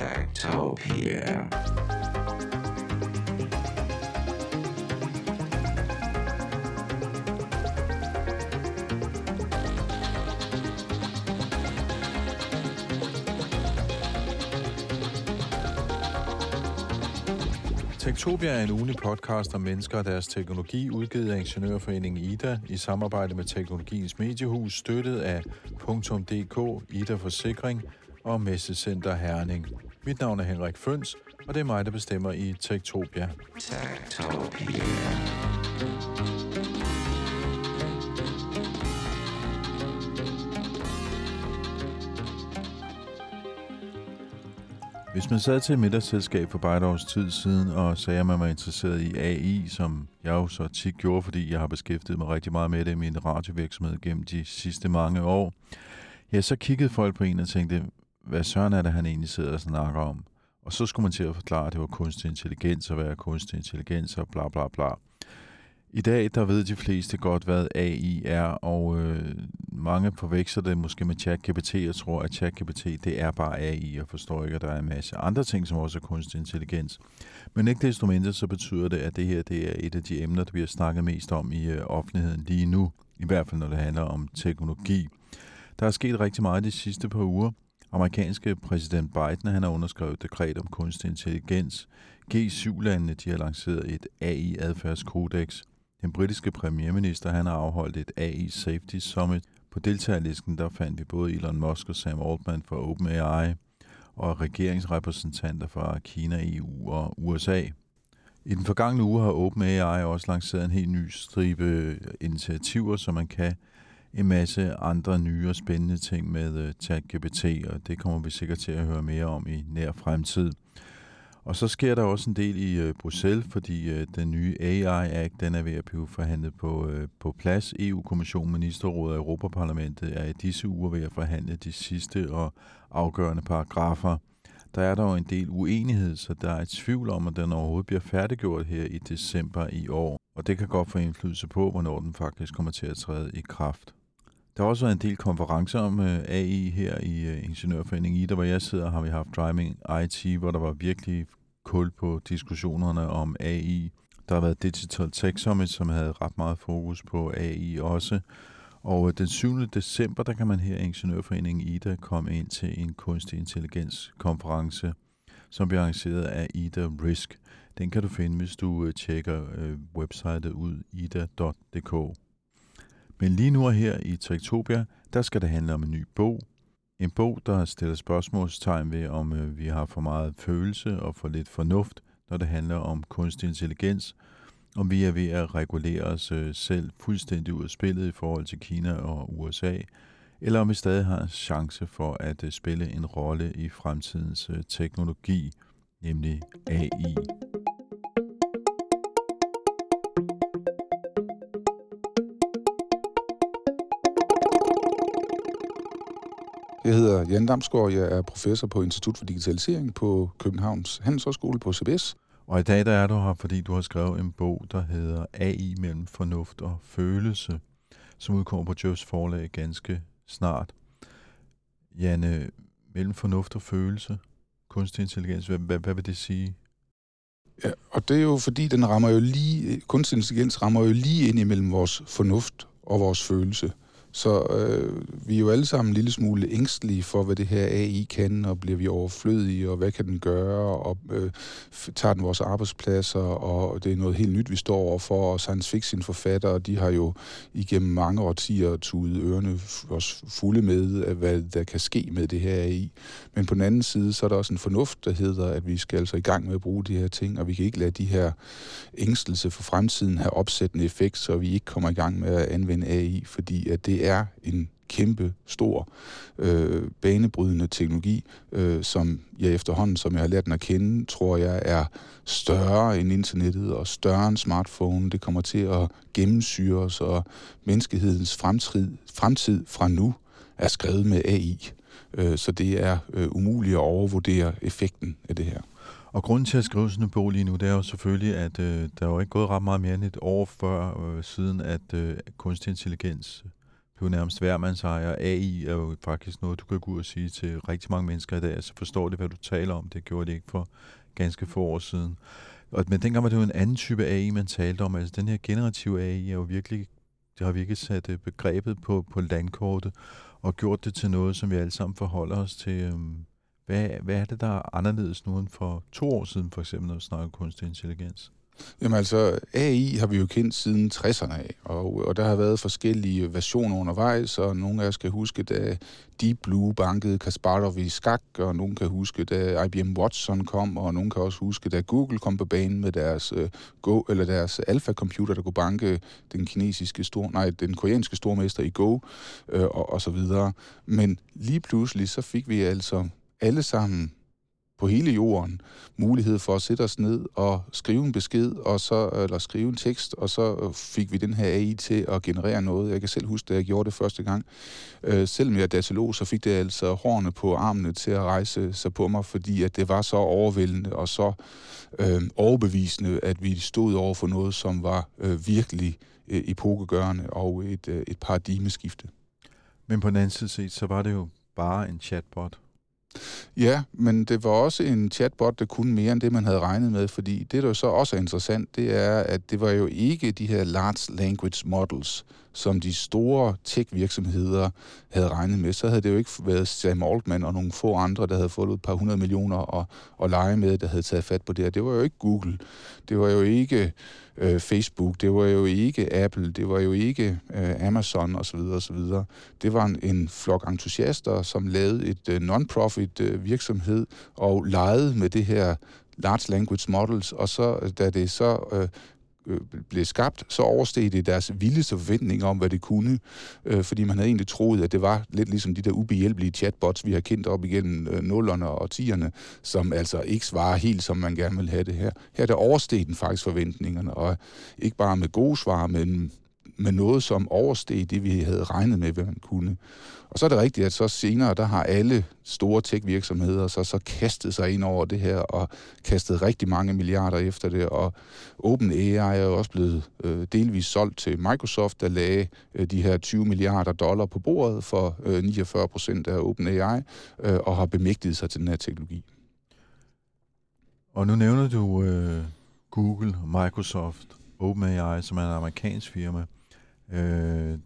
Techtopia. Tektopia er en ugenlig podcast om mennesker og deres teknologi, udgivet af Ingeniørforeningen IDA i samarbejde med Teknologiens Mediehus, støttet af .dk, IDA Forsikring og Messecenter Herning. Mit navn er Henrik Føns, og det er mig, der bestemmer i Tektopia. Tektopia. Hvis man sad til et middagsselskab for bare et års tid siden og sagde, at man var interesseret i AI, som jeg jo så tit gjorde, fordi jeg har beskæftiget mig rigtig meget med det i min radiovirksomhed gennem de sidste mange år, ja, så kiggede folk på en og tænkte, hvad søren er det, han egentlig sidder og snakker om? Og så skulle man til at forklare, at det var kunstig intelligens og hvad er kunstig intelligens og bla bla bla. I dag, der ved de fleste godt, hvad AI er, og øh, mange forveksler det måske med ChatGPT og tror, at ChatGPT det er bare AI, og forstår ikke, at der er en masse andre ting, som også er kunstig intelligens. Men ikke desto mindre, så betyder det, at det her det er et af de emner, der bliver snakket mest om i øh, offentligheden lige nu, i hvert fald når det handler om teknologi. Der er sket rigtig meget de sidste par uger. Amerikanske præsident Biden han har underskrevet et dekret om kunstig intelligens. G7-landene de har lanceret et AI-adfærdskodex. Den britiske premierminister han har afholdt et AI Safety Summit. På deltagerlisten der fandt vi både Elon Musk og Sam Altman fra OpenAI og regeringsrepræsentanter fra Kina, EU og USA. I den forgangne uge har OpenAI også lanceret en helt ny stribe initiativer, som man kan en masse andre nye og spændende ting med øh, ChatGPT, og det kommer vi sikkert til at høre mere om i nær fremtid. Og så sker der også en del i øh, Bruxelles, fordi øh, den nye AI Act den er ved at blive forhandlet på, på plads. EU-kommissionen, Ministerrådet og Europaparlamentet er i disse uger ved at forhandle de sidste og afgørende paragrafer. Der er dog en del uenighed, så der er et tvivl om, at den overhovedet bliver færdiggjort her i december i år. Og det kan godt få indflydelse på, hvornår den faktisk kommer til at træde i kraft. Der har også været en del konferencer om øh, AI her i øh, Ingeniørforeningen IDA, hvor jeg sidder, har vi haft Driving IT, hvor der var virkelig kul på diskussionerne om AI. Der har været Digital Tech Summit, som havde ret meget fokus på AI også. Og øh, den 7. december, der kan man her i Ingeniørforeningen IDA komme ind til en kunstig intelligens konference, som bliver arrangeret af IDA Risk. Den kan du finde, hvis du øh, tjekker øh, websitet ud, ida.dk. Men lige nu og her i Tektopia, der skal det handle om en ny bog. En bog, der stiller spørgsmålstegn ved, om øh, vi har for meget følelse og for lidt fornuft, når det handler om kunstig intelligens, om vi er ved at regulere os øh, selv fuldstændig ud af spillet i forhold til Kina og USA, eller om vi stadig har en chance for at øh, spille en rolle i fremtidens teknologi, nemlig AI. Jeg hedder Jan Damsgaard, jeg er professor på Institut for Digitalisering på Københavns Handelshøjskole på CBS. Og i dag der er du her, fordi du har skrevet en bog, der hedder AI mellem fornuft og følelse, som udkommer på Jøfs forlag ganske snart. Janne, mellem fornuft og følelse, kunstig intelligens, hvad, hvad, hvad vil det sige? Ja, og det er jo fordi, den rammer jo lige, kunstig intelligens rammer jo lige ind imellem vores fornuft og vores følelse. Så øh, vi er jo alle sammen en lille smule ængstelige for, hvad det her AI kan, og bliver vi overflødige, og hvad kan den gøre, og øh, tager den vores arbejdspladser, og det er noget helt nyt, vi står overfor, og science fiction forfattere, de har jo igennem mange årtier tudet ørerne også fulde med, hvad der kan ske med det her AI. Men på den anden side, så er der også en fornuft, der hedder, at vi skal altså i gang med at bruge de her ting, og vi kan ikke lade de her ængstelse for fremtiden have opsættende effekt, så vi ikke kommer i gang med at anvende AI, fordi at det er en kæmpe stor øh, banebrydende teknologi, øh, som jeg efterhånden, som jeg har lært den at kende, tror jeg er større end internettet og større end smartphone. Det kommer til at gennemsyre os, og menneskehedens fremtid, fremtid fra nu er skrevet med AI. Øh, så det er øh, umuligt at overvurdere effekten af det her. Og grunden til at skrive sådan en bog lige nu, det er jo selvfølgelig, at øh, der er jo ikke gået ret meget mere end et år før øh, siden, at øh, kunstig intelligens det er jo nærmest hvermandsejer. AI er jo faktisk noget, du kan gå ud og sige til rigtig mange mennesker i dag, så forstår det, hvad du taler om. Det gjorde det ikke for ganske få år siden. Og, men dengang var det jo en anden type AI, man talte om. Altså den her generative AI er jo virkelig, det har virkelig sat øh, begrebet på, på landkortet og gjort det til noget, som vi alle sammen forholder os til. Øhm, hvad, hvad er det, der er anderledes nu end for to år siden, for eksempel, når vi snakker kunstig intelligens? Jamen altså, AI har vi jo kendt siden 60'erne af, og, og der har været forskellige versioner undervejs, og nogle af os kan huske, da Deep Blue bankede Kasparov i skak, og nogle kan huske, da IBM Watson kom, og nogle kan også huske, da Google kom på banen med deres, uh, Go, eller deres alfa-computer, der kunne banke den kinesiske stor, nej, den koreanske stormester i Go, uh, og, og så videre. Men lige pludselig, så fik vi altså alle sammen på hele jorden mulighed for at sætte os ned og skrive en besked, og så, eller skrive en tekst, og så øh, fik vi den her AI til at generere noget. Jeg kan selv huske, da jeg gjorde det første gang. Øh, selvom jeg er datalog, så fik det altså hårene på armene til at rejse sig på mig, fordi at det var så overvældende og så øh, overbevisende, at vi stod over for noget, som var øh, virkelig øh, epokegørende og et, øh, et paradigmeskifte. Men på den anden side set, så var det jo bare en chatbot. Ja, men det var også en chatbot, der kunne mere end det, man havde regnet med, fordi det, der så også er interessant, det er, at det var jo ikke de her large language models, som de store tech-virksomheder havde regnet med, så havde det jo ikke været Sam Altman og nogle få andre, der havde fået et par hundrede millioner og, og lege med, der havde taget fat på det her. Det var jo ikke Google, det var jo ikke øh, Facebook, det var jo ikke Apple, det var jo ikke øh, Amazon osv. osv. Det var en, en flok entusiaster, som lavede et øh, non-profit øh, virksomhed og legede med det her large language models, og så øh, da det så øh, øh, blev skabt, så oversteg det deres vildeste forventninger om, hvad det kunne, øh, fordi man havde egentlig troet, at det var lidt ligesom de der ubehjælpelige chatbots, vi har kendt op igennem øh, nullerne og tierne, som altså ikke svarer helt, som man gerne vil have det her. Her der oversteg den faktisk forventningerne, og ikke bare med gode svar, men med noget, som oversteg det, vi havde regnet med, hvad man kunne. Og så er det rigtigt, at så senere, der har alle store tech-virksomheder så, så kastet sig ind over det her, og kastet rigtig mange milliarder efter det, og OpenAI er jo også blevet øh, delvis solgt til Microsoft, der lagde øh, de her 20 milliarder dollar på bordet for øh, 49 procent af OpenAI, øh, og har bemægtiget sig til den her teknologi. Og nu nævner du øh, Google, Microsoft, OpenAI, som er en amerikansk firma. Øh,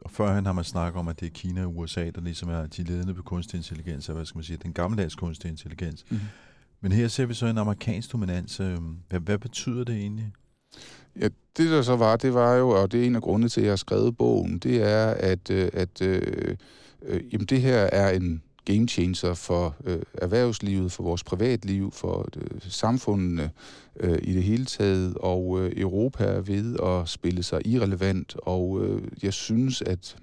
og førhen har man snakket om, at det er Kina og USA, der ligesom er de ledende på kunstig intelligens, og hvad skal man sige, den gammeldags kunstig intelligens. Mm-hmm. Men her ser vi så en amerikansk dominans. Øhm, hvad, hvad betyder det egentlig? Ja, det der så var, det var jo, og det er en af grundene til, at jeg har skrevet bogen, det er, at, øh, at øh, øh, jamen det her er en game changer for øh, erhvervslivet, for vores privatliv, for øh, samfundene øh, i det hele taget, og øh, Europa er ved at spille sig irrelevant, og øh, jeg synes, at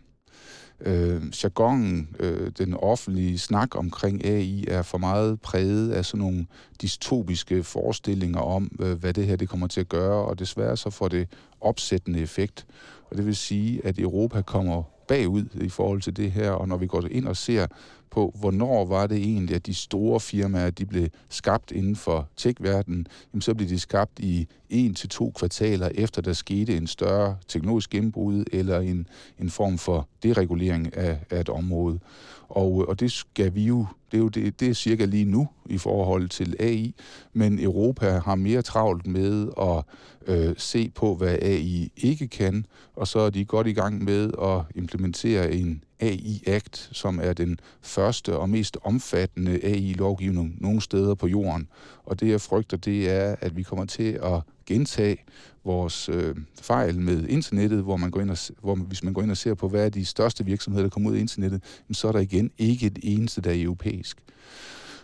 øh, jargonen, øh, den offentlige snak omkring AI, er for meget præget af sådan nogle dystopiske forestillinger om, øh, hvad det her det kommer til at gøre, og desværre så får det opsættende effekt. Og det vil sige, at Europa kommer bagud i forhold til det her, og når vi går ind og ser på, hvornår var det egentlig, at de store firmaer, de blev skabt inden for tech-verdenen, jamen så blev de skabt i en til to kvartaler efter, der skete en større teknologisk gennembrud eller en, en form for deregulering af, af et område. Og, og det skal vi jo, det er jo det, det er cirka lige nu i forhold til AI, men Europa har mere travlt med at øh, se på, hvad AI ikke kan, og så er de godt i gang med at implementere en AI Act, som er den første og mest omfattende AI-lovgivning nogen steder på jorden. Og det jeg frygter, det er, at vi kommer til at gentage vores øh, fejl med internettet, hvor man går ind og, hvor man, hvis man går ind og ser på, hvad er de største virksomheder, der kommer ud af internettet, så er der igen ikke et eneste, der er europæisk.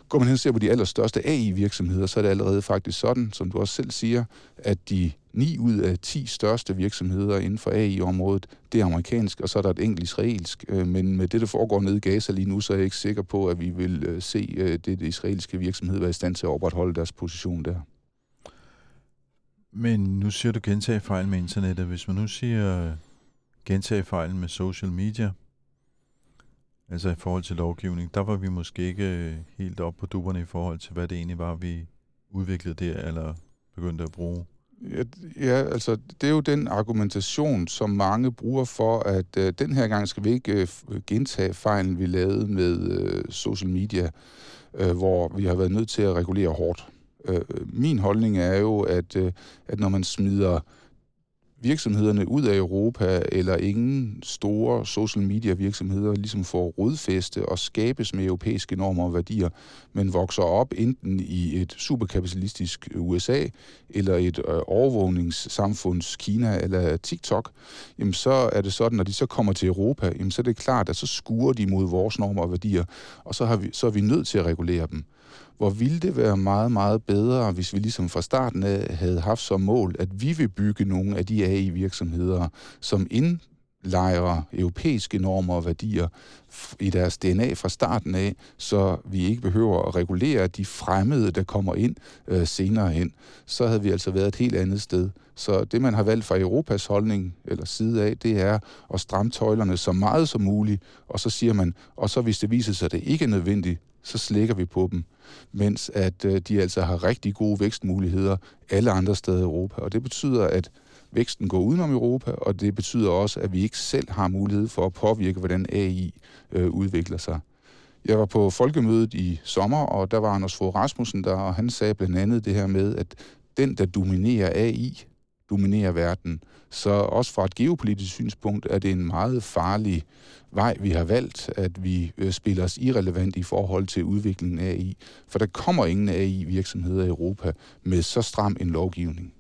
Går man hen og ser på de allerstørste AI-virksomheder, så er det allerede faktisk sådan, som du også selv siger, at de 9 ud af 10 største virksomheder inden for AI-området, det er amerikansk, og så er der et enkelt israelsk. Øh, men med det, der foregår nede i Gaza lige nu, så er jeg ikke sikker på, at vi vil øh, se øh, det, det israelske virksomhed være i stand til at opretholde deres position der. Men nu siger du gentage fejl med internettet. Hvis man nu siger gentage fejl med social media, altså i forhold til lovgivning, der var vi måske ikke øh, helt op på duberne i forhold til, hvad det egentlig var, vi udviklede der, eller begyndte at bruge. Ja, ja, altså det er jo den argumentation, som mange bruger for, at øh, den her gang skal vi ikke øh, gentage fejlen, vi lavede med øh, social media, øh, hvor vi har været nødt til at regulere hårdt. Øh, øh min holdning er jo, at, øh, at når man smider virksomhederne ud af Europa, eller ingen store social media virksomheder ligesom får rodfæste og skabes med europæiske normer og værdier, men vokser op enten i et superkapitalistisk USA, eller et øh, overvågningssamfunds Kina eller TikTok, jamen så er det sådan, når de så kommer til Europa, jamen så er det klart, at så skuer de mod vores normer og værdier, og så, har vi, så er vi nødt til at regulere dem hvor ville det være meget, meget bedre, hvis vi ligesom fra starten af havde haft som mål, at vi vil bygge nogle af de AI-virksomheder, som indlejrer europæiske normer og værdier i deres DNA fra starten af, så vi ikke behøver at regulere de fremmede, der kommer ind øh, senere hen. Så havde vi altså været et helt andet sted. Så det, man har valgt fra Europas holdning eller side af, det er at stramme tøjlerne så meget som muligt, og så siger man, og så hvis det viser sig, at det ikke er nødvendigt, så slækker vi på dem. Mens at øh, de altså har rigtig gode vækstmuligheder alle andre steder i Europa. Og det betyder, at væksten går udenom Europa, og det betyder også, at vi ikke selv har mulighed for at påvirke, hvordan AI øh, udvikler sig. Jeg var på folkemødet i sommer, og der var Anders Fogh Rasmussen der, og han sagde blandt andet det her med, at den, der dominerer AI, dominerer verden. Så også fra et geopolitisk synspunkt er det en meget farlig vej, vi har valgt, at vi øh, spiller os irrelevant i forhold til udviklingen af AI. For der kommer ingen AI-virksomheder i Europa med så stram en lovgivning.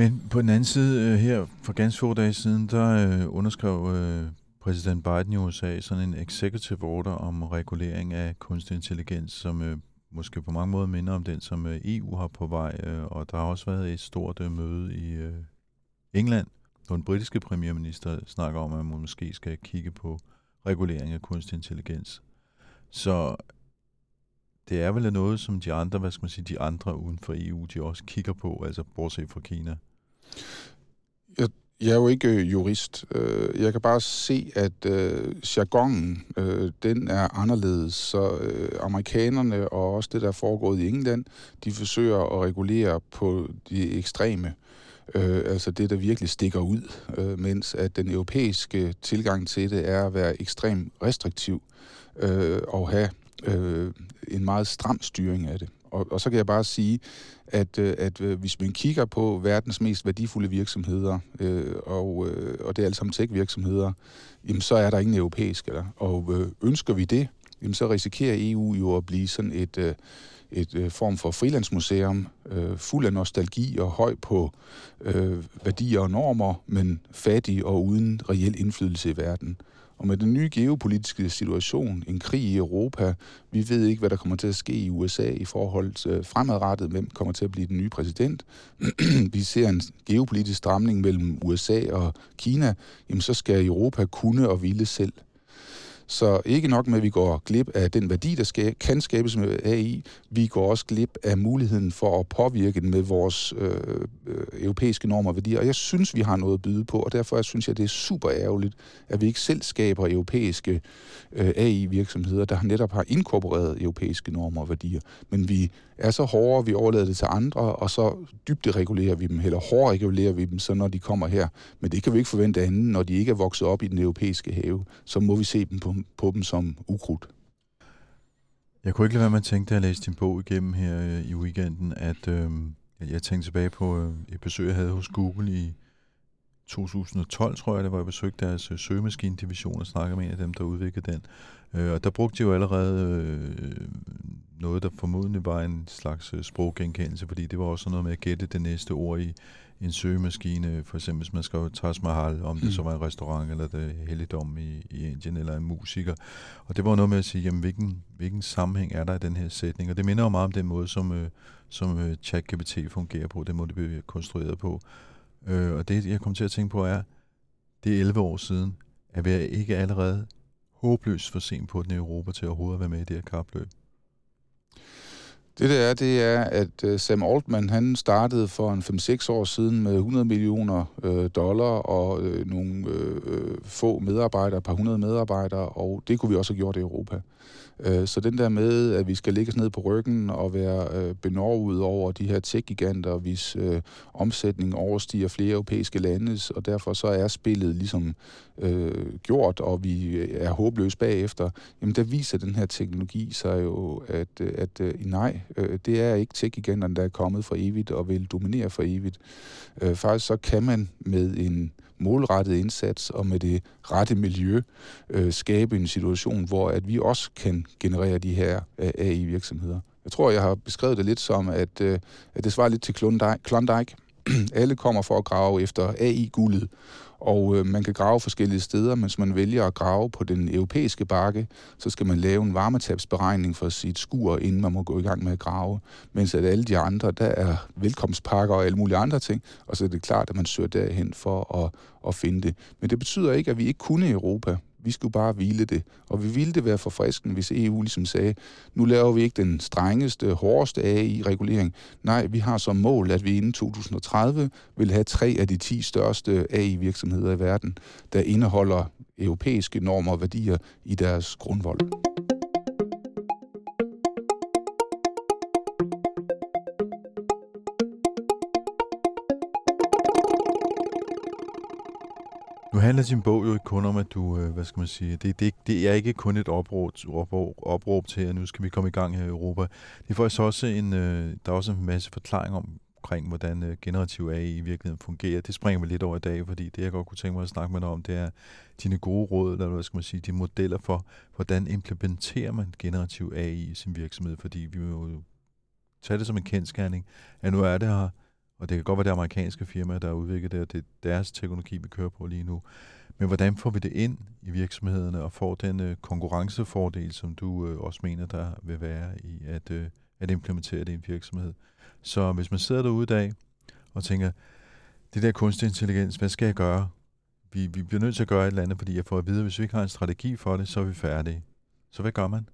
Men på den anden side, øh, her for ganske få dage siden, der øh, underskrev øh, præsident Biden i USA sådan en executive order om regulering af kunstig intelligens, som måske på mange måder minder om den, som EU har på vej. Og der har også været et stort møde i England, hvor den britiske premierminister snakker om, at man måske skal kigge på regulering af kunstig intelligens. Så det er vel noget, som de andre, hvad skal man sige, de andre uden for EU, de også kigger på, altså bortset fra Kina. Jeg, jeg er jo ikke øh, jurist. Øh, jeg kan bare se, at øh, jargonen, øh, den er anderledes. Så øh, amerikanerne og også det, der er foregået i England, de forsøger at regulere på de ekstreme øh, altså det, der virkelig stikker ud, øh, mens at den europæiske tilgang til det er at være ekstremt restriktiv øh, og have øh, en meget stram styring af det. Og, og så kan jeg bare sige, at, øh, at øh, hvis man kigger på verdens mest værdifulde virksomheder, øh, og, øh, og det er alle sammen tech-virksomheder, jamen så er der ingen europæiske der. Og øh, ønsker vi det, jamen så risikerer EU jo at blive sådan et... Øh, et øh, form for frilandsmuseum, øh, fuld af nostalgi og høj på øh, værdier og normer, men fattig og uden reel indflydelse i verden. Og med den nye geopolitiske situation, en krig i Europa, vi ved ikke, hvad der kommer til at ske i USA i forhold til øh, fremadrettet, hvem kommer til at blive den nye præsident. vi ser en geopolitisk stramning mellem USA og Kina, jamen så skal Europa kunne og ville selv. Så ikke nok med, at vi går glip af den værdi, der skal, kan skabes med AI, vi går også glip af muligheden for at påvirke den med vores øh, øh, europæiske normer og værdier. Og jeg synes, vi har noget at byde på, og derfor synes jeg, det er super ærgerligt, at vi ikke selv skaber europæiske øh, AI-virksomheder, der netop har inkorporeret europæiske normer og værdier. Men vi er så hårde, vi overlader det til andre, og så dybde regulerer vi dem, eller hårdt regulerer vi dem, så når de kommer her. Men det kan vi ikke forvente andet, når de ikke er vokset op i den europæiske have. Så må vi se dem på, på dem som ukrudt. Jeg kunne ikke lade være med at tænke, da jeg læste din bog igennem her øh, i weekenden, at øh, jeg tænkte tilbage på øh, et besøg, jeg havde hos Google i 2012, tror jeg, det var jeg besøgte deres øh, søgemaskine-division og snakkede med en af dem, der udviklede den. Øh, og der brugte de jo allerede øh, noget, der formodentlig var en slags øh, sproggenkendelse, fordi det var også noget med at gætte det næste ord i en søgemaskine. For eksempel, hvis man skrev Taj Mahal, om det mm. så var en restaurant, eller det helligdom i, i Indien, eller en musiker. Og det var noget med at sige, jamen, hvilken, hvilken sammenhæng er der i den her sætning? Og det minder jo meget om den måde, som, øh, som øh, ChatGPT fungerer på, den måde, det bliver konstrueret på. Øh, og det, jeg kom til at tænke på, er, det er 11 år siden, at vi ikke allerede håbløst for sent på den i Europa til overhovedet at være med i det her kapløb. Det der er, det er, at øh, Sam Altman, han startede for en 5-6 år siden med 100 millioner øh, dollar og øh, nogle øh, øh, få medarbejdere, et par hundrede medarbejdere, og det kunne vi også have gjort i Europa. Øh, så den der med, at vi skal ligge os ned på ryggen og være øh, benovet over de her tech-giganter, hvis øh, omsætning overstiger flere europæiske landes, og derfor så er spillet ligesom øh, gjort, og vi er håbløse bagefter, jamen der viser den her teknologi sig jo, at, at, øh, nej, øh, det er ikke tech-giganterne, der er kommet for evigt og vil dominere for evigt. Øh, faktisk så kan man med en målrettet indsats og med det rette miljø øh, skabe en situation, hvor at vi også kan generere de her øh, AI-virksomheder. Jeg tror, jeg har beskrevet det lidt som, at, øh, at det svarer lidt til Klondike. Klondike. Alle kommer for at grave efter AI-guldet, og øh, man kan grave forskellige steder, men hvis man vælger at grave på den europæiske bakke, så skal man lave en varmetabsberegning for sit skur, inden man må gå i gang med at grave. Mens at alle de andre, der er velkomstpakker og alle mulige andre ting, og så er det klart, at man søger derhen for at, at finde det. Men det betyder ikke, at vi ikke kunne i Europa. Vi skulle bare hvile det. Og vi ville det være forfriskende, hvis EU ligesom sagde, nu laver vi ikke den strengeste, hårdeste AI-regulering. Nej, vi har som mål, at vi inden 2030 vil have tre af de 10 største AI-virksomheder i verden, der indeholder europæiske normer og værdier i deres grundvold. Nu handler din bog jo ikke kun om, at du, øh, hvad skal man sige, det, det, det er ikke kun et opråb, opråb, opråb til, at nu skal vi komme i gang her i Europa. Det er faktisk også en, øh, der er også en masse forklaring om, omkring, hvordan øh, generativ AI i virkeligheden fungerer. Det springer vi lidt over i dag, fordi det, jeg godt kunne tænke mig at snakke med dig om, det er dine gode råd, eller hvad skal man sige, de modeller for, hvordan implementerer man generativ AI i sin virksomhed, fordi vi må jo tage det som en kendskærning, at nu er det her, og det kan godt være det amerikanske firma, der har udviklet det, og det er deres teknologi, vi kører på lige nu. Men hvordan får vi det ind i virksomhederne og får den øh, konkurrencefordel, som du øh, også mener, der vil være i at, øh, at implementere det i en virksomhed? Så hvis man sidder derude i dag og tænker, det der kunstig intelligens, hvad skal jeg gøre? Vi, vi bliver nødt til at gøre et eller andet, fordi jeg får at vide, at hvis vi ikke har en strategi for det, så er vi færdige. Så hvad gør man?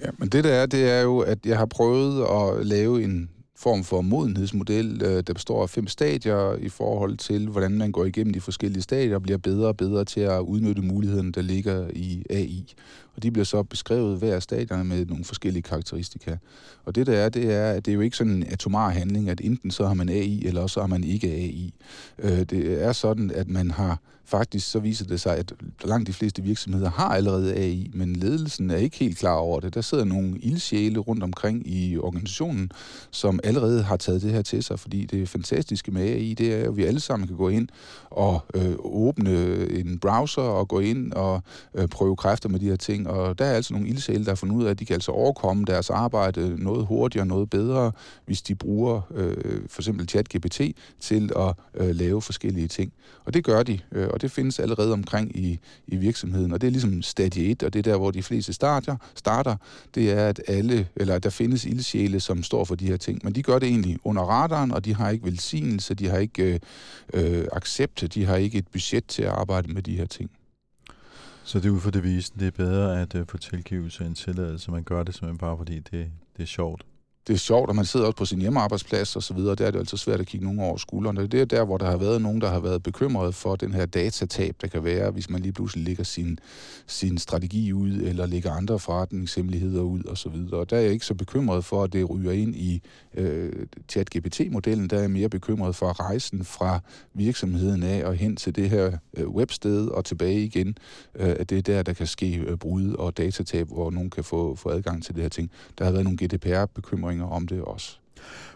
Ja, men det der er, det er jo, at jeg har prøvet at lave en form for modenhedsmodel, øh, der består af fem stadier i forhold til, hvordan man går igennem de forskellige stadier og bliver bedre og bedre til at udnytte muligheden, der ligger i AI. Og de bliver så beskrevet hver af stadierne med nogle forskellige karakteristika. Og det der er, det er, at det er jo ikke sådan en atomar handling, at enten så har man AI, eller så har man ikke AI. Øh, det er sådan, at man har faktisk så viser det sig, at langt de fleste virksomheder har allerede AI, men ledelsen er ikke helt klar over det. Der sidder nogle ildsjæle rundt omkring i organisationen, som allerede har taget det her til sig, fordi det fantastiske med AI, det er, at vi alle sammen kan gå ind og øh, åbne en browser og gå ind og øh, prøve kræfter med de her ting. Og der er altså nogle ildsjæle, der har fundet ud af, at de kan altså overkomme deres arbejde noget hurtigere, noget bedre, hvis de bruger øh, for eksempel ChatGPT til at øh, lave forskellige ting. Og det gør de, øh, og det findes allerede omkring i, i virksomheden. Og det er ligesom stadie 1, og det er der, hvor de fleste starter, starter. Det er, at alle, eller der findes ildsjæle, som står for de her ting. Men de gør det egentlig under radaren, og de har ikke velsignelse, de har ikke øh, øh accept, de har ikke et budget til at arbejde med de her ting. Så det er ud fra devisen, det er bedre at uh, få tilgivelse end tilladelse. Man gør det simpelthen bare, fordi det, det er sjovt det er sjovt, at man sidder også på sin hjemmearbejdsplads og så videre, der er det altid svært at kigge nogen over skulderen. Det er der, hvor der har været nogen, der har været bekymret for den her datatab, der kan være, hvis man lige pludselig lægger sin, sin strategi ud, eller lægger andre forretningshemmeligheder ud og så videre. Og der er jeg ikke så bekymret for, at det ryger ind i øh, chat-GPT-modellen. Der er jeg mere bekymret for rejsen fra virksomheden af og hen til det her øh, websted og tilbage igen. Øh, at det er der, der kan ske øh, brud og datatab, hvor nogen kan få, få adgang til det her ting. Der har været nogle GDPR-bekymringer bekymringer om det også.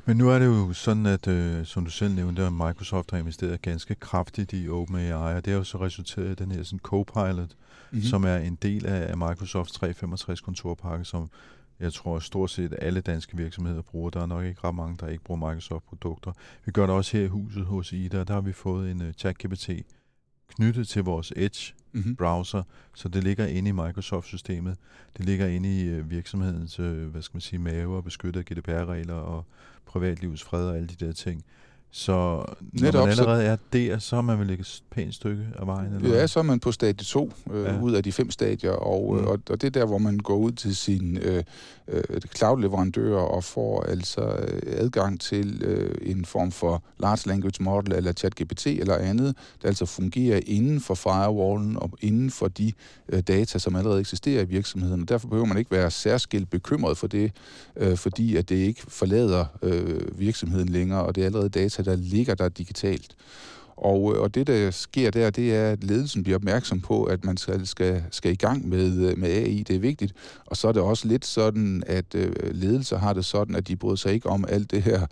Men nu er det jo sådan, at øh, som du selv nævnte, at Microsoft har investeret ganske kraftigt i OpenAI, og det har jo så resulteret i den her sådan Copilot, mm-hmm. som er en del af, Microsofts 365 kontorpakke, som jeg tror stort set alle danske virksomheder bruger. Der er nok ikke ret mange, der ikke bruger Microsoft-produkter. Vi gør det også her i huset hos Ida, der har vi fået en uh, ChatGPT knyttet til vores Edge mm-hmm. browser, så det ligger inde i Microsoft-systemet. Det ligger inde i øh, virksomhedens, øh, hvad skal man sige, mave og beskyttet GDPR-regler og privatlivets fred og alle de der ting. Så når Netop, man så- allerede er der, så er man vel et pænt stykke af vejen? Eller? Ja, så er man på stadie 2 øh, Ja. ud af de fem stadier, og, Mm. mm. og, og det er der, hvor man går ud til sin øh, øh, cloud-leverandør og får altså øh, adgang til øh, en form for large language model eller ChatGPT eller andet, der altså fungerer inden for firewallen og inden for de øh, data, som allerede eksisterer i virksomheden. Og derfor behøver man ikke være særskilt bekymret for det, øh, fordi at det ikke forlader øh, virksomheden længere, og det er allerede data, der ligger der digitalt. Og, øh, og det, der sker der, det er, at ledelsen bliver opmærksom på, at man skal, skal, skal i gang med, øh, med AI. Det er vigtigt. Og så er det også lidt sådan, at øh, ledelser har det sådan, at de bryder sig ikke om alt det her,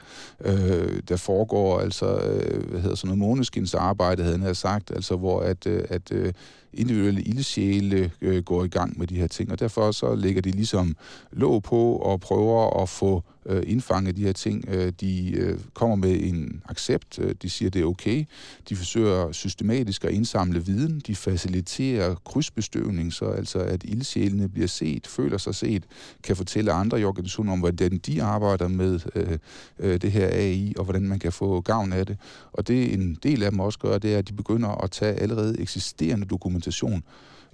øh, der foregår. Altså, øh, hvad hedder sådan noget, måneskins arbejde, havde han sagt. Altså, hvor at, øh, at øh, individuelle ildsjæle øh, går i gang med de her ting. Og derfor så lægger de ligesom låg på og prøver at få øh, indfange de her ting. Øh, de øh, kommer med en accept. Øh, de siger, det er okay. De forsøger systematisk at indsamle viden. De faciliterer krydsbestøvning, så altså at ildsjælene bliver set, føler sig set, kan fortælle andre i organisationen om, hvordan de arbejder med øh, øh, det her AI, og hvordan man kan få gavn af det. Og det en del af dem også gør, det er, at de begynder at tage allerede eksisterende dokumentation,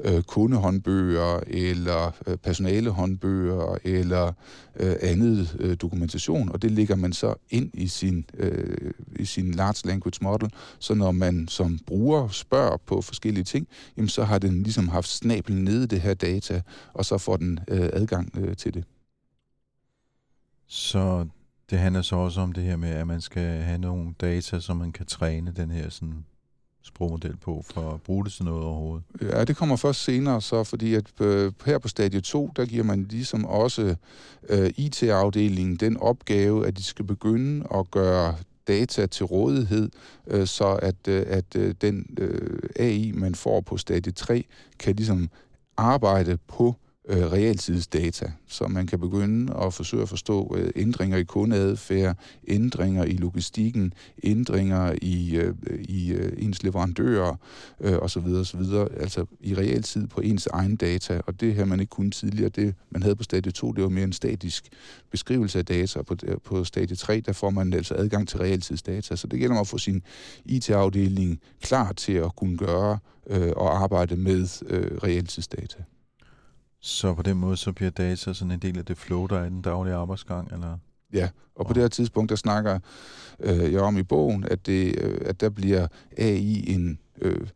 øh, kundehåndbøger, eller øh, personalehåndbøger, eller øh, andet øh, dokumentation, og det ligger man så ind i sin, øh, i sin large language model, så når man som bruger spørger på forskellige ting, jamen så har den ligesom haft snablen nede i det her data, og så får den øh, adgang øh, til det. Så det handler så også om det her med, at man skal have nogle data, som man kan træne den her sådan, sprogmodel på, for at bruge det til noget overhovedet. Ja, det kommer først senere så, fordi at øh, her på stadie 2, der giver man ligesom også øh, IT-afdelingen den opgave, at de skal begynde at gøre data til rådighed, øh, så at, øh, at øh, den øh, AI, man får på stadie 3, kan ligesom arbejde på øh, realtidsdata, så man kan begynde at forsøge at forstå øh, ændringer i kundeadfærd, ændringer i logistikken, ændringer i, øh, i øh, ens leverandører øh, osv. osv. Altså i realtid på ens egen data, og det her man ikke kunne tidligere. Det man havde på stadie 2, det var mere en statisk beskrivelse af data, og på, øh, på stadie 3, der får man altså adgang til realtidsdata, så det gælder om at få sin IT-afdeling klar til at kunne gøre øh, og arbejde med øh, realtidsdata. Så på den måde, så bliver data sådan en del af det flow, der er i den daglige arbejdsgang, eller? Ja, og på det her tidspunkt, der snakker øh, jeg om i bogen, at, det, øh, at der bliver AI en øh,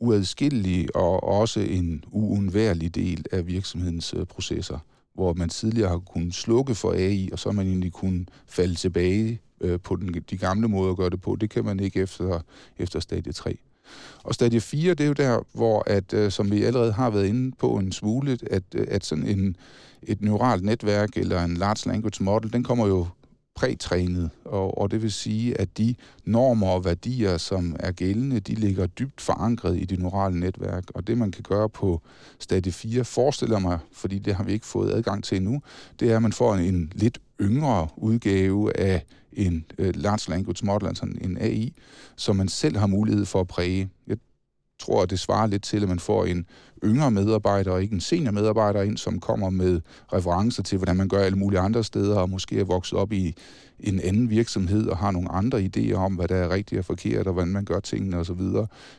uadskillelig og også en uundværlig del af virksomhedens øh, processer, hvor man tidligere har kunnet slukke for AI, og så man egentlig kunnet falde tilbage øh, på den, de gamle måder at gøre det på. Det kan man ikke efter, efter stadie 3. Og stadie 4, det er jo der, hvor, at, øh, som vi allerede har været inde på en smule, at, øh, at sådan en, et neuralt netværk eller en large language model, den kommer jo prætrænet, og, og det vil sige, at de normer og værdier, som er gældende, de ligger dybt forankret i det neurale netværk. Og det, man kan gøre på stadie 4, forestiller mig, fordi det har vi ikke fået adgang til endnu, det er, at man får en, en lidt yngre udgave af en uh, large language model, altså en AI, som man selv har mulighed for at præge. Jeg tror, at det svarer lidt til, at man får en yngre medarbejder og ikke en senior medarbejder ind, som kommer med referencer til, hvordan man gør alle mulige andre steder, og måske er vokset op i en anden virksomhed og har nogle andre idéer om, hvad der er rigtigt og forkert, og hvordan man gør tingene osv.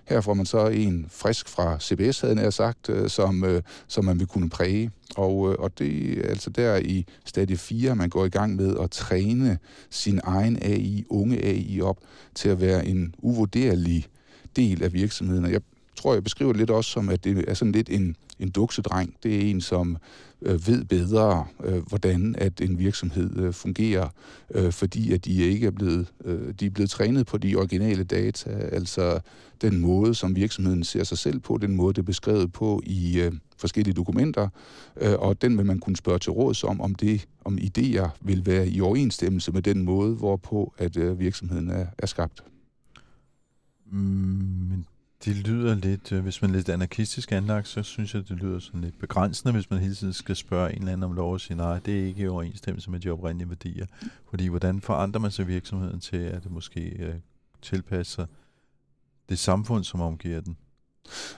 Her får man så en frisk fra CBS, havde jeg sagt, øh, som, øh, som man vil kunne præge. Og, øh, og det er altså der i stadie 4, man går i gang med at træne sin egen AI, unge AI op, til at være en uvurderlig del af virksomheden. Og jeg tror, jeg beskriver det lidt også som, at det er sådan lidt en, en duksedreng. Det er en, som øh, ved bedre, øh, hvordan at en virksomhed øh, fungerer, øh, fordi at de ikke er blevet, øh, de er blevet trænet på de originale data, altså den måde, som virksomheden ser sig selv på, den måde, det er beskrevet på i øh, forskellige dokumenter, øh, og den vil man kunne spørge til råds om, om det, om idéer vil være i overensstemmelse med den måde, hvorpå at øh, virksomheden er, er skabt. Mm, Men det lyder lidt, øh, hvis man er lidt anarkistisk anlagt, så synes jeg, det lyder sådan lidt begrænsende, hvis man hele tiden skal spørge en eller anden om lov og sige, nej, det er ikke i overensstemmelse med de oprindelige værdier. Fordi hvordan forandrer man så virksomheden til, at det måske øh, tilpasser det samfund, som omgiver den?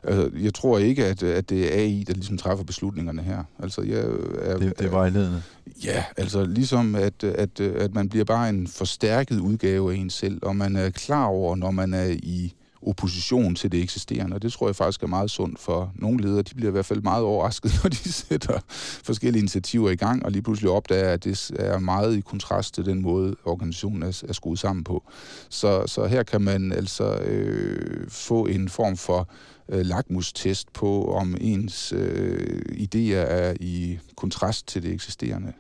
Altså, jeg tror ikke, at, at det er AI, der ligesom træffer beslutningerne her. Altså, jeg er, Det, det er vejledende. Ja, altså ligesom at, at, at man bliver bare en forstærket udgave af en selv, og man er klar over, når man er i opposition til det eksisterende, og det tror jeg faktisk er meget sundt for nogle ledere. De bliver i hvert fald meget overrasket, når de sætter forskellige initiativer i gang, og lige pludselig opdager, at det er meget i kontrast til den måde, organisationen er, er skruet sammen på. Så, så her kan man altså øh, få en form for øh, lakmustest på, om ens øh, idéer er i kontrast til det eksisterende.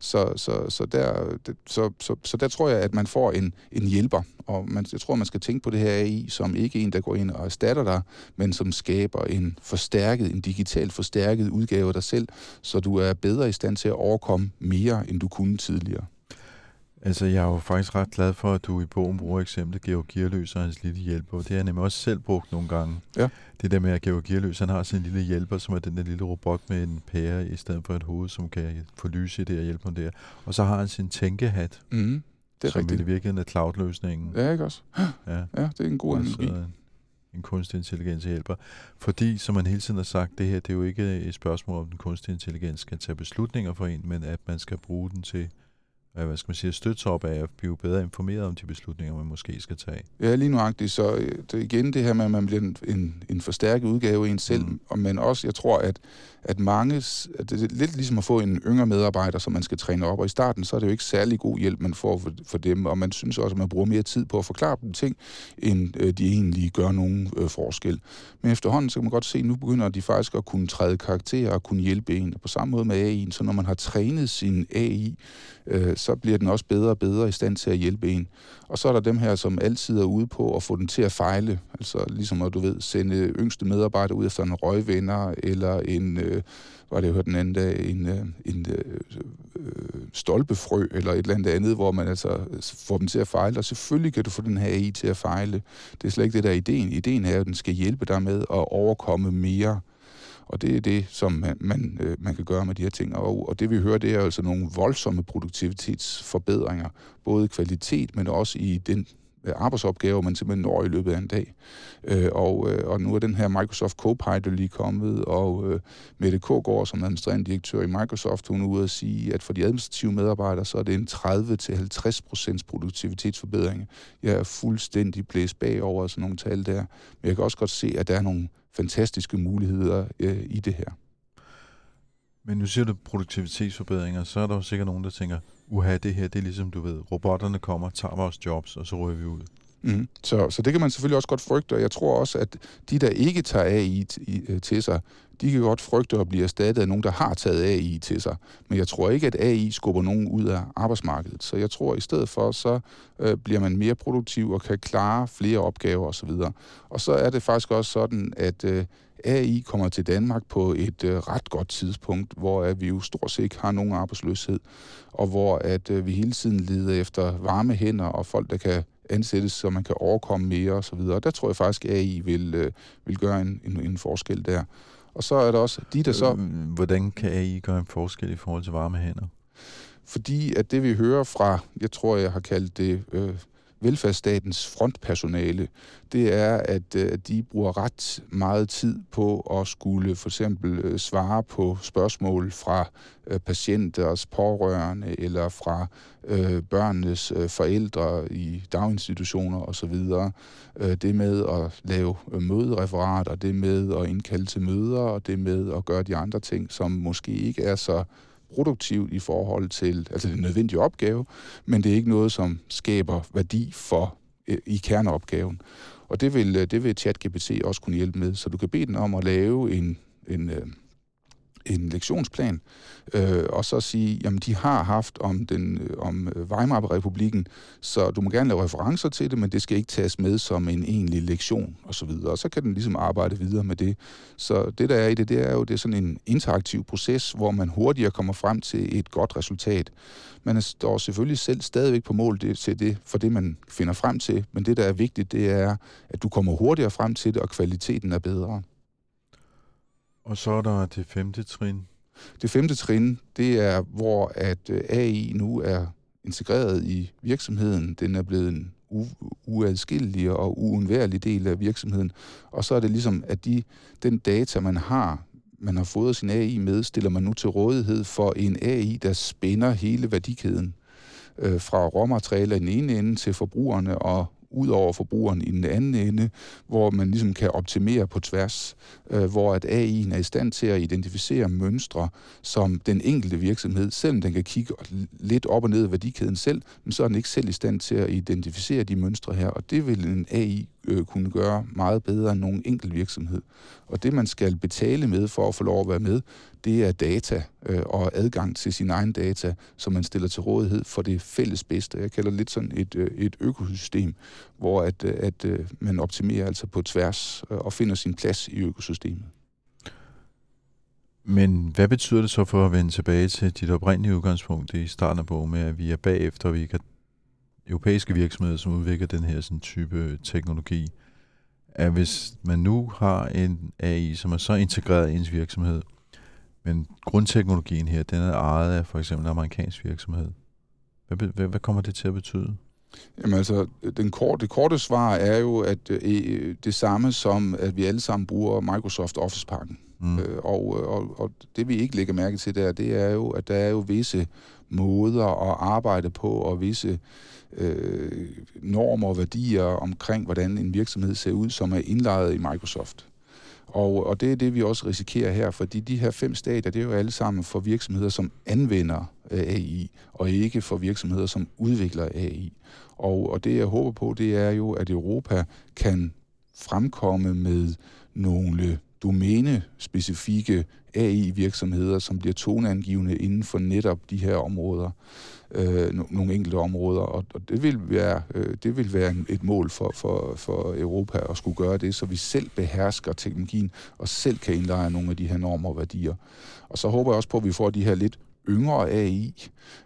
Så, så, så, der, så, så, så der tror jeg, at man får en, en hjælper, og man, jeg tror, man skal tænke på det her AI som ikke en, der går ind og erstatter dig, men som skaber en forstærket, en digitalt forstærket udgave af dig selv, så du er bedre i stand til at overkomme mere, end du kunne tidligere. Altså, jeg er jo faktisk ret glad for, at du i bogen bruger eksemplet Georg Gearløs og hans lille hjælper. Det har jeg nemlig også selv brugt nogle gange. Ja. Det der med, at Georg Gearløs, han har sin lille hjælper, som er den der lille robot med en pære i stedet for et hoved, som kan få lys i det og hjælpe ham der. Og så har han sin tænkehat, Mm, det er som rigtigt. i virkeligheden er cloud-løsningen. Ja, ikke også? Ja. Ja, det er en god Altså, analogi. en, en kunstig intelligens hjælper. Fordi, som man hele tiden har sagt, det her det er jo ikke et spørgsmål om, den kunstige intelligens skal tage beslutninger for en, men at man skal bruge den til hvad skal man sige, støtte sig op af at blive bedre informeret om de beslutninger, man måske skal tage. Ja, lige nuagtigt. Så øh, det igen det her med, at man bliver en, en, en forstærket udgave af en selv, Mm. men også, jeg tror, at, at mange, at det er lidt ligesom at få en yngre medarbejder, som man skal træne op, og i starten, så er det jo ikke særlig god hjælp, man får for, for dem, og man synes også, at man bruger mere tid på at forklare dem ting, end øh, de egentlig gør nogen øh, forskel. Men efterhånden, så kan man godt se, at nu begynder de faktisk at kunne træde karakterer og kunne hjælpe en. Og på samme måde med AI'en, så når man har trænet sin AI, øh, så bliver den også bedre og bedre i stand til at hjælpe en. Og så er der dem her, som altid er ude på at få den til at fejle. Altså ligesom at du ved, sende yngste medarbejdere ud efter en røgvenner, eller en, øh, hvad det, jeg hørte den anden dag, en, øh, en øh, øh, stolpefrø, eller et eller andet andet, hvor man altså øh, får dem til at fejle. Og selvfølgelig kan du få den her AI til at fejle. Det er slet ikke det, der er ideen. Ideen er, at den skal hjælpe dig med at overkomme mere. Og det er det, som man, man, øh, man kan gøre med de her ting. Og, og det vi hører, det er altså nogle voldsomme produktivitetsforbedringer, både i kvalitet, men også i den Øh, arbejdsopgaver, man simpelthen når i løbet af en dag. Øh, og, øh, og nu er den her Microsoft Copilot lige kommet, og øh, Mette Kågaard, som er administrerende direktør i Microsoft, hun er ude at sige, at for de administrative medarbejdere, så er det en 30-50% produktivitetsforbedring. Jeg er fuldstændig blæst bagover sådan nogle tal der, men jeg kan også godt se, at der er nogle fantastiske muligheder øh, i det her. Men nu siger du produktivitetsforbedringer, så er der jo sikkert nogen, der tænker, uha, det her, det er ligesom, du ved, robotterne kommer, tager vores jobs, og så ryger vi ud. Mm. Så, så det kan man selvfølgelig også godt frygte, og jeg tror også, at de, der ikke tager AI i- øh, til sig, de kan godt frygte at blive erstattet af nogen, der har taget AI til sig. Men jeg tror ikke, at AI skubber nogen ud af arbejdsmarkedet. Så jeg tror, at i stedet for, så øh, bliver man mere produktiv og kan klare flere opgaver osv. Og så er det faktisk også sådan, at øh, AI kommer til Danmark på et øh, ret godt tidspunkt, hvor at vi jo stort set ikke har nogen arbejdsløshed, og hvor at øh, vi hele tiden leder efter varme hænder og folk, der kan ansættes, så man kan overkomme mere osv. Og der tror jeg faktisk, at AI vil, øh, vil gøre en, en, en forskel der. Og så er der også de, der så... Øh, Hvordan kan AI gøre en forskel i forhold til varme hænder? Fordi at det vi hører fra, jeg tror jeg har kaldt det øh, velfærdsstatens frontpersonale, det er, at øh, de bruger ret meget tid på at skulle for eksempel øh, svare på spørgsmål fra øh, patienters pårørende eller fra øh, børnenes øh, forældre i daginstitutioner osv. Det med at lave mødereferater, det med at indkalde til møder, og det med at gøre de andre ting, som måske ikke er så produktivt i forhold til, altså det er en nødvendig opgave, men det er ikke noget, som skaber værdi for øh, i kerneopgaven. Og det vil, øh, det vil ChatGPT også kunne hjælpe med, så du kan bede den om at lave en, en, øh, en lektionsplan, øh, og så sige, jamen de har haft om, den, øh, om øh, Weimar-republiken, så du må gerne lave referencer til det, men det skal ikke tages med som en egentlig lektion osv., og, så videre. og så kan den ligesom arbejde videre med det. Så det der er i det, det er jo det er sådan en interaktiv proces, hvor man hurtigere kommer frem til et godt resultat. Man står selvfølgelig selv stadigvæk på mål det, til det, for det, man finder frem til, men det, der er vigtigt, det er, at du kommer hurtigere frem til det, og kvaliteten er bedre. Og så er der det femte trin. Det femte trin, det er, hvor at øh, AI nu er integreret i virksomheden. Den er blevet en u- uadskillelig og uundværlig del af virksomheden. Og så er det ligesom, at de, den data, man har, man har fået sin AI med, stiller man nu til rådighed for en AI, der spænder hele værdikæden øh, fra råmaterialer i den ene ende til forbrugerne og ud over forbrugeren i den anden ende, hvor man ligesom kan optimere på tværs, øh, hvor at AI'en er i stand til at identificere mønstre, som den enkelte virksomhed, selvom den kan kigge lidt op og ned af værdikæden selv, men så er den ikke selv i stand til at identificere de mønstre her, og det vil en AI øh, kunne gøre meget bedre end nogen enkelt virksomhed. Og det, man skal betale med for at få lov at være med, det er data øh, og adgang til sin egen data, som man stiller til rådighed for det fælles bedste. Jeg kalder det lidt sådan et, øh, et økosystem, hvor at, øh, at øh, man optimerer altså på tværs øh, og finder sin plads i økosystemet. Men hvad betyder det så for at vende tilbage til dit oprindelige udgangspunkt i starten af bogen med, at vi er bagefter, og vi kan europæiske virksomheder, som udvikler den her sådan type teknologi, at hvis man nu har en AI, som er så integreret i ens virksomhed, men grundteknologien her, den er ejet af for eksempel en amerikansk virksomhed. Hvad, hvad, hvad kommer det til at betyde? Jamen altså, den korte, det korte svar er jo, at øh, det samme som, at vi alle sammen bruger Microsoft Office-pakken. Mm. Øh, og, og, og det vi ikke lægger mærke til der, det er jo, at der er jo visse måder at arbejde på, og visse øh, normer og værdier omkring, hvordan en virksomhed ser ud, som er indlejret i Microsoft. Og, og det er det, vi også risikerer her, fordi de her fem stadier, det er jo alle sammen for virksomheder, som anvender øh, AI, og ikke for virksomheder, som udvikler AI. Og, og det, jeg håber på, det er jo, at Europa kan fremkomme med nogle domænespecifikke AI-virksomheder, som bliver toneangivende inden for netop de her områder, øh, nogle enkelte områder, og, og det vil være, øh, det vil være et mål for, for, for Europa at skulle gøre det, så vi selv behersker teknologien og selv kan indlejre nogle af de her normer og værdier. Og så håber jeg også på, at vi får de her lidt yngre AI,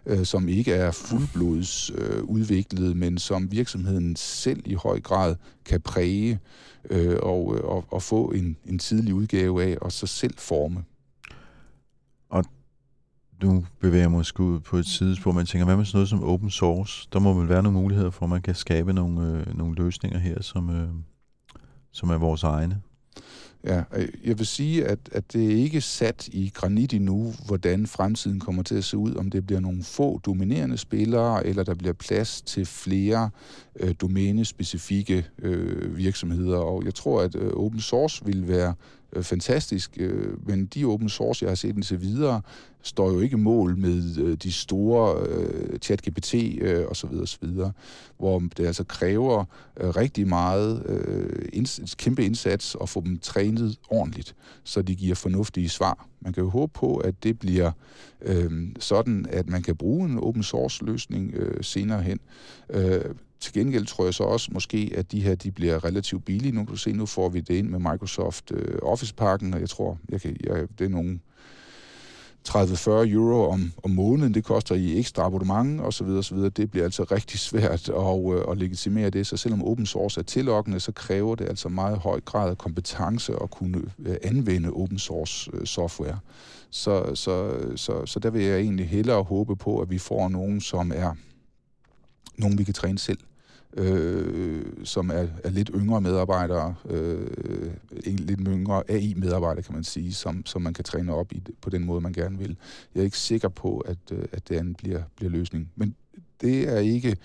øh, som ikke er fuldblods øh, udviklet, men som virksomheden selv i høj grad kan præge øh, og, øh, og, og få en, en tidlig udgave af, og så selv forme. Nu bevæger måske ud på et sidespor, man tænker, hvad med sådan noget som open source? Der må vel være nogle muligheder for, at man kan skabe nogle, øh, nogle løsninger her, som, øh, som er vores egne. Ja, øh, jeg vil sige, at, at det er ikke sat i granit endnu, hvordan fremtiden kommer til at se ud, om det bliver nogle få dominerende spillere, eller der bliver plads til flere øh, domænespecifikke øh, virksomheder. Og jeg tror, at øh, open source vil være øh, fantastisk, øh, men de open source, jeg har set indtil videre, står jo ikke mål med øh, de store øh, chat-GPT øh, osv. osv., hvor det altså kræver øh, rigtig meget øh, inds- kæmpe indsats at få dem trænet ordentligt, så de giver fornuftige svar. Man kan jo håbe på, at det bliver øh, sådan, at man kan bruge en open source løsning øh, senere hen. Øh, til gengæld tror jeg så også måske, at de her de bliver relativt billige. Nu kan du se, nu får vi det ind med Microsoft øh, Office-pakken, og jeg tror, jeg kan, jeg, det er nogle 30-40 euro om, om måneden, det koster i ekstra abonnement osv. osv. Det bliver altså rigtig svært at, øh, at legitimere det, så selvom open source er tillokkende, så kræver det altså meget høj grad af kompetence at kunne øh, anvende open source øh, software. Så, så, så, så der vil jeg egentlig hellere håbe på, at vi får nogen, som er nogen, vi kan træne selv øh, som er, er lidt yngre medarbejdere, øh, lidt yngre AI-medarbejdere, kan man sige, som, som man kan træne op i på den måde, man gerne vil. Jeg er ikke sikker på, at, øh, at det andet bliver, bliver løsningen. Men det er ikke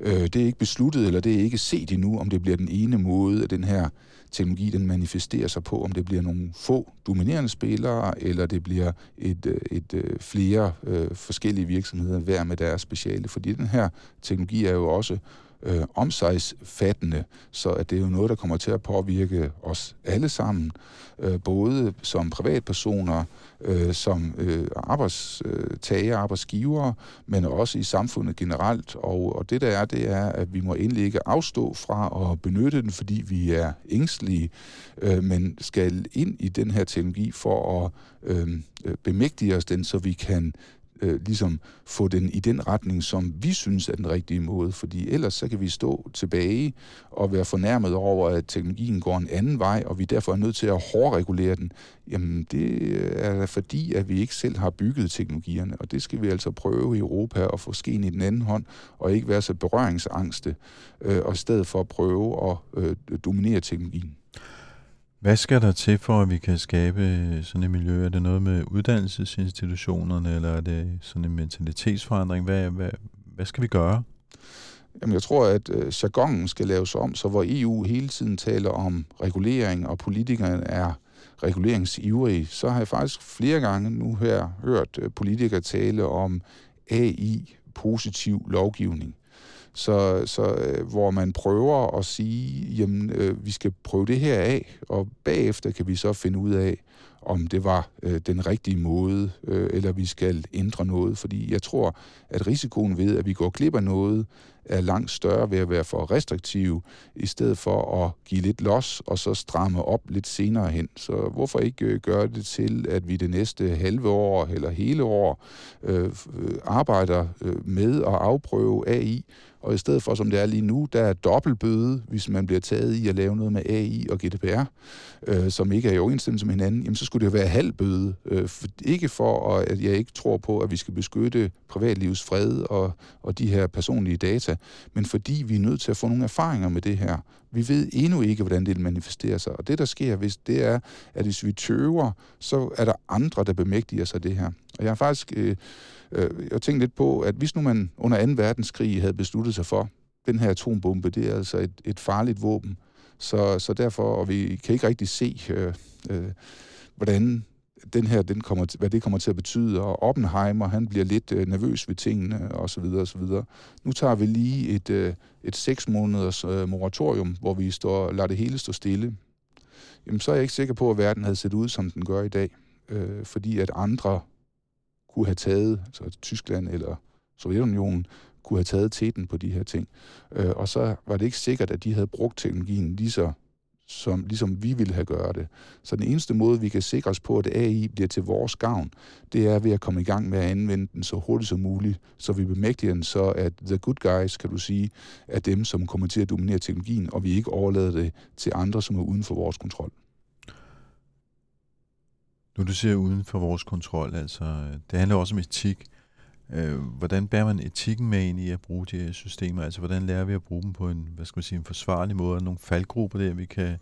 øh, det er ikke besluttet, eller det er ikke set endnu, om det bliver den ene måde, at den her teknologi den manifesterer sig på, om det bliver nogle få dominerende spillere, eller det bliver et, øh, et, et flere øh, forskellige virksomheder hver med deres speciale. Fordi den her teknologi er jo også øh, omsejsfattende, så at det er jo noget, der kommer til at påvirke os alle sammen, øh, både som privatpersoner, øh, som øh, arbejdstager, arbejdsgiver, men også i samfundet generelt. Og, og det der er, det er, at vi må endelig ikke afstå fra at benytte den, fordi vi er ængstlige, øh, men skal ind i den her teknologi for at øh, øh bemægtige os den, så vi kan øh, ligesom få den i den retning, som vi synes er den rigtige måde, fordi ellers så kan vi stå tilbage og være fornærmet over, at teknologien går en anden vej, og vi derfor er nødt til at hårdregulere den. Jamen, det er fordi, at vi ikke selv har bygget teknologierne, og det skal vi altså prøve i Europa at få skeen i den anden hånd, og ikke være så berøringsangste, øh, og i stedet for at prøve at øh, dominere teknologien. Hvad skal der til for, at vi kan skabe øh, sådan et miljø? Er det noget med uddannelsesinstitutionerne, eller er det sådan en mentalitetsforandring? Hvad, hvad, hvad skal vi gøre? Jamen, jeg tror, at øh, jargonen skal laves om, så hvor EU hele tiden taler om regulering, og politikerne er reguleringsivrige, så har jeg faktisk flere gange nu her hørt øh, politikere tale om AI-positiv lovgivning. Så, så øh, hvor man prøver at sige, jamen, øh, vi skal prøve det her af, og bagefter kan vi så finde ud af, om det var øh, den rigtige måde, øh, eller vi skal ændre noget. Fordi jeg tror, at risikoen ved, at vi går glip af noget, er langt større ved at være for restriktiv, i stedet for at give lidt los, og så stramme op lidt senere hen. Så hvorfor ikke øh, gøre det til, at vi det næste halve år eller hele år øh, øh arbejder øh, med at afprøve AI, og i stedet for, som det er lige nu, der er dobbeltbøde, hvis man bliver taget i at lave noget med AI og GDPR, øh, som ikke er i overensstemmelse med hinanden, jamen så skulle det jo være halv bøde. Øh, for, ikke for, at jeg ikke tror på, at vi skal beskytte privatlivets fred og, og de her personlige data, men fordi vi er nødt til at få nogle erfaringer med det her. Vi ved endnu ikke, hvordan det manifesterer sig. Og det, der sker, hvis det er, at hvis vi tøver, så er der andre, der bemægtiger sig det her. Og jeg har faktisk øh, øh, Øh, jeg tænkte lidt på, at hvis nu man under 2. verdenskrig havde besluttet sig for, den her atombombe, det er altså et, et farligt våben, så, så derfor, og vi kan ikke rigtig se, øh, øh, hvordan den her, den kommer, hvad det kommer til at betyde, og Oppenheimer, han bliver lidt øh, nervøs ved tingene, og så videre, og så videre. Nu tager vi lige et, øh, et seks måneders øh, moratorium, hvor vi står, lader det hele stå stille. Jamen, så er jeg ikke sikker på, at verden havde set ud, som den gør i dag. Øh, fordi at andre kunne have taget, altså Tyskland eller Sovjetunionen, kunne have taget teten på de her ting. Øh, og så var det ikke sikkert, at de havde brugt teknologien lige så som, ligesom vi ville have gjort det. Så den eneste måde, vi kan sikre os på, at AI bliver til vores gavn, det er ved at komme i gang med at anvende den så hurtigt som muligt, så vi bemægtiger den, så at the good guys, kan du sige, er dem, som kommer til at dominere teknologien, og vi ikke overlader det til andre, som er uden for vores kontrol. Nu du ser uden for vores kontrol, altså øh, det handler også om etik. Øh, hvordan bærer man etikken med ind i at bruge de her systemer? Altså, hvordan lærer vi at bruge dem på en, hvad skal man sige, en forsvarlig måde? Nogle faldgrupper der, vi kan,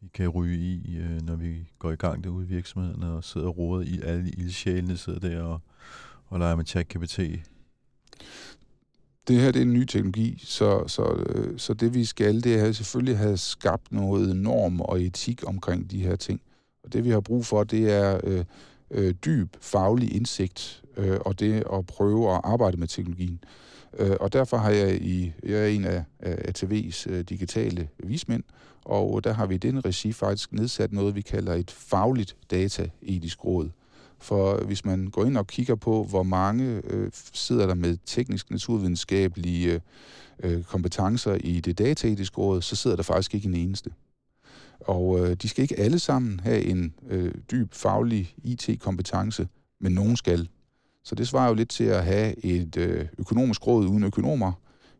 vi kan ryge i, øh, når vi går i gang derude i virksomhederne og sidder og roder i alle ildsjælene, sidder der og, og leger med ChatGPT. Det her det er en ny teknologi, så, så, øh, så det vi skal, det er selvfølgelig at have skabt noget norm og etik omkring de her ting. Og det vi har brug for, det er øh, øh, dyb faglig indsigt øh, og det at prøve at arbejde med teknologien. Øh, og derfor har jeg i, jeg er en af, af ATV's øh, digitale vismænd, og der har vi i den regi faktisk nedsat noget, vi kalder et fagligt dataetisk råd. For hvis man går ind og kigger på, hvor mange øh, sidder der med teknisk naturvidenskabelige øh, øh kompetencer i det dataetiske råd, så sidder der faktisk ikke en eneste. Og øh, de skal ikke alle sammen have en øh, dyb faglig IT-kompetence, men nogen skal. Så det svarer jo lidt til at have et øh, økonomisk råd uden økonomer,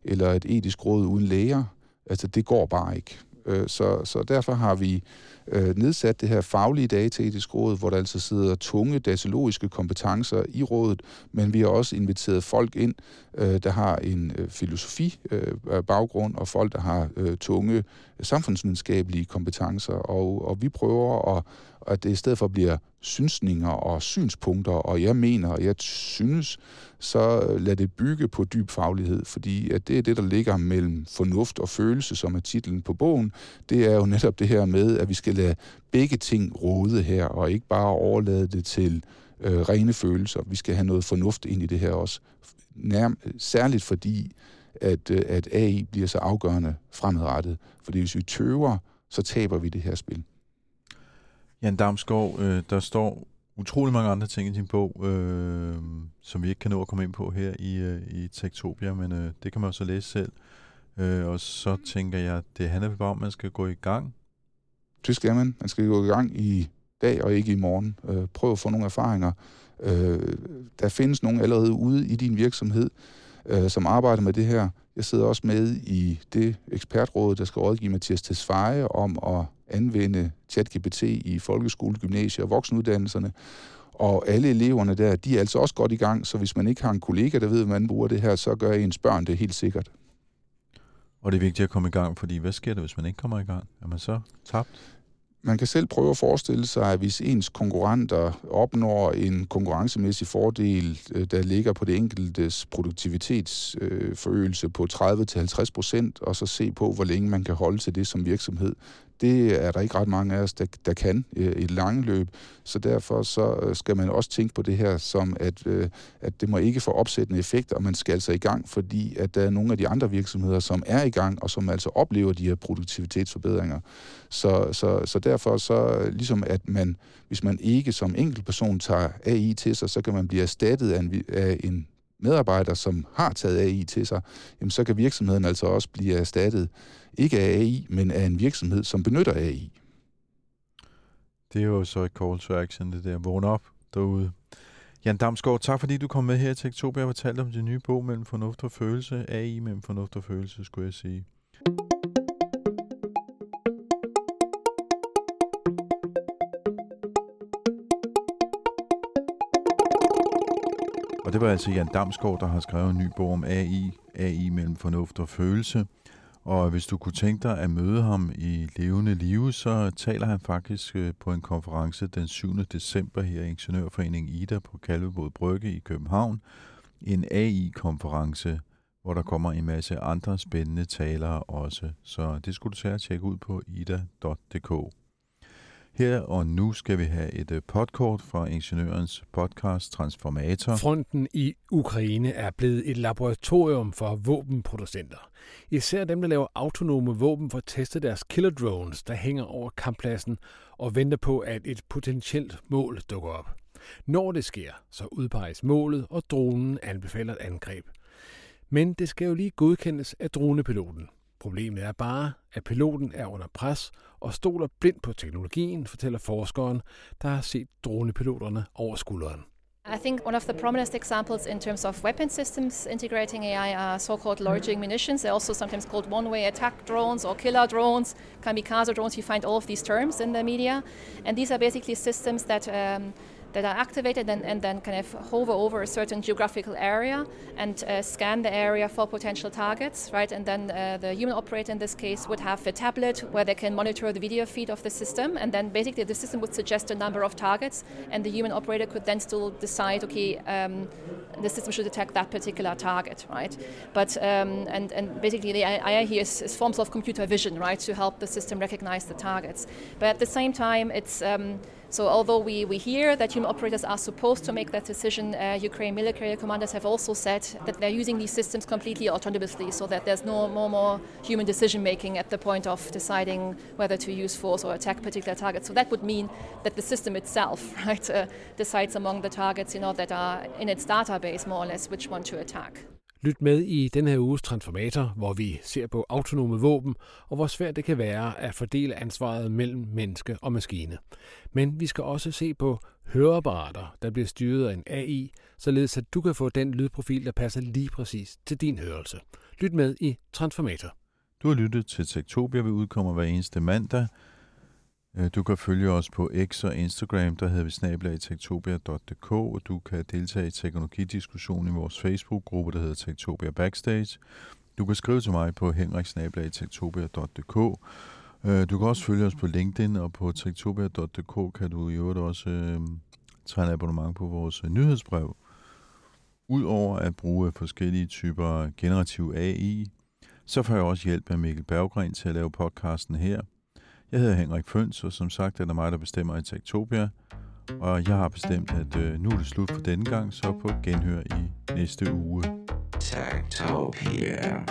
eller et etisk råd uden læger. Altså, det går bare ikke. Øh, så, så derfor har vi øh, nedsat det her faglige dataetisk råd, hvor der altså sidder tunge datalogiske kompetencer i rådet, men vi har også inviteret folk ind, øh, der har en øh, filosofi øh, baggrund, og folk, der har øh, tunge samfundsvidenskabelige kompetencer, og, og vi prøver at, at det i stedet for bliver synsninger og synspunkter, og jeg mener, og jeg synes, så øh, lad det bygge på dyb faglighed, fordi at det er det, der ligger mellem fornuft og følelse, som er titlen på bogen. Det er jo netop det her med, at vi skal lade begge ting råde her, og ikke bare overlade det til øh, rene følelser. Vi skal have noget fornuft ind i det her også. Nærm- særligt fordi, at, øh, at AI bliver så afgørende fremadrettet. Fordi hvis vi tøver, så taber vi det her spil. Jan Damsgaard, øh, der står utrolig mange andre ting i din bog, øh, som vi ikke kan nå at komme ind på her i, øh, i Tektopia, men øh, det kan man så læse selv. Øh, og så tænker jeg, det handler bare om, at man skal gå i gang. Det skal man. Man skal gå i gang i dag og ikke i morgen. Øh, prøv at få nogle erfaringer. Øh, der findes nogen allerede ude i din virksomhed, øh, som arbejder med det her. Jeg sidder også med i det ekspertråd, der skal rådgive Mathias Tesfaye om at anvende ChatGPT i folkeskole, gymnasie og voksenuddannelserne. Og alle eleverne der, de er altså også godt i gang, så hvis man ikke har en kollega, der ved, hvordan man bruger det her, så gør ens børn det helt sikkert. Og det er vigtigt at komme i gang, fordi hvad sker der, hvis man ikke kommer i gang? Er man så tabt? Man kan selv prøve at forestille sig, at hvis ens konkurrenter opnår en konkurrencemæssig fordel, øh, der ligger på det enkeltes produktivitetsforøgelse på 30-50 procent, og så se på, hvor længe man kan holde til det som virksomhed, det er der ikke ret mange af os, der, der kan øh, i et lange løb. Så derfor så øh, skal man også tænke på det her som, at, øh, at det må ikke få opsættende effekt, og man skal altså i gang, fordi at der er nogle af de andre virksomheder, som er i gang, og som altså oplever de her produktivitetsforbedringer. Så, så, så derfor så øh, ligesom at man, hvis man ikke som enkeltperson tager AI til sig, så kan man blive erstattet af en, af en medarbejder, som har taget AI til sig, jamen så kan virksomheden altså også blive erstattet, ikke af AI, men af en virksomhed, som benytter AI. Det er jo så et call to action, det der. Vågn op derude. Jan Damsgaard, tak fordi du kom med her til Oktober og fortalte om din nye bog mellem fornuft og følelse. AI mellem fornuft og følelse, skulle jeg sige. Og det var altså Jan Damsgaard, der har skrevet en ny bog om AI, AI mellem fornuft og følelse. Og hvis du kunne tænke dig at møde ham i levende live, så taler han faktisk øh, på en konference den 7. december her i Ingeniørforeningen Ida på Kalvebod Brygge i København. En AI-konference, hvor der kommer en masse andre spændende talere også. Så det skulle du tage at tjekke ud på ida.dk. Her og nu skal vi have et øh, podkort fra Ingeniørens podcast Transformator. Fronten i Ukraine er blevet et laboratorium for våbenproducenter. Især dem, der laver autonome våben for at teste deres killer drones, der hænger over kamppladsen og venter på, at et potentielt mål dukker op. Når det sker, så udpeges målet, og dronen anbefaler et angreb. Men det skal jo lige godkendes af dronepiloten. Problemet er bare, at piloten er under pres og stoler blindt på teknologien, fortæller forskeren, der har set dronepiloterne over skulderen. I think one of the prominent examples in terms of weapon systems integrating AI are so-called loitering munitions. They're also sometimes called one-way attack drones or killer drones, kamikaze drones. You find all of these terms in the media. And these are basically systems that um, that are activated and, and, then kind of hover over a certain geographical area and uh, scan the area for potential targets, right? And then uh, the human operator in this case would have a tablet where they can monitor the video feed of the system, and then basically the system would suggest a number of targets, and the human operator could then still decide, okay, um, the system should detect that particular target, right? But um, and and basically the AI here is, is, forms of computer vision, right, to help the system recognize the targets. But at the same time, it's um, so although we, we hear that human operators are supposed to make that decision, uh, Ukraine military commanders have also said that they're using these systems completely autonomously so that there's no more, more human decision making at the point of deciding whether to use force or attack particular targets. So that would mean that the system itself right, uh, decides among the targets you know, that are in its database more or less which one to attack. Lyt med i den her uges Transformator, hvor vi ser på autonome våben og hvor svært det kan være at fordele ansvaret mellem menneske og maskine. Men vi skal også se på høreapparater, der bliver styret af en AI, således at du kan få den lydprofil, der passer lige præcis til din hørelse. Lyt med i Transformator. Du har lyttet til Tektopia, vi udkommer hver eneste mandag. Øh, du kan følge os på X og Instagram, der hedder vi snabelagtektopia.dk, og du kan deltage i teknologidiskussionen i vores Facebook-gruppe, der hedder Tektopia Backstage. Du kan skrive til mig på henriksnabelagtektopia.dk. Øh, du kan også følge os på LinkedIn, og på tektopia.dk kan du i øvrigt også øh, tage en abonnement på vores øh, nyhedsbrev. Udover at bruge forskellige typer generativ AI, så får jeg også hjælp af Mikkel Berggren til at lave podcasten her – jeg hedder Henrik Føns, og som sagt er det mig, der bestemmer i Tektopia. Og jeg har bestemt, at øh, nu er det slut for denne gang, så på genhør i næste uge. Tektopia.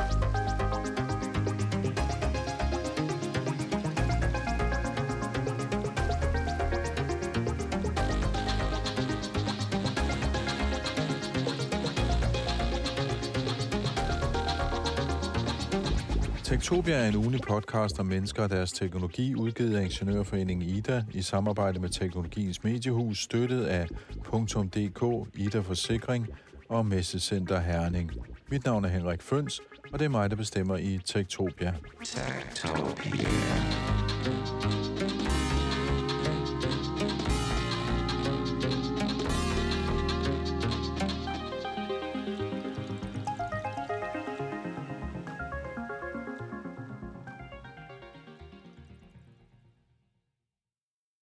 Tektopia er en ugenlig podcast om mennesker og deres teknologi, udgivet af Ingeniørforeningen IDA i samarbejde med Teknologiens Mediehus, støttet af .dk, IDA Forsikring og Messecenter Herning. Mit navn er Henrik Føns, og det er mig, der bestemmer i Tektopia. Tektopia.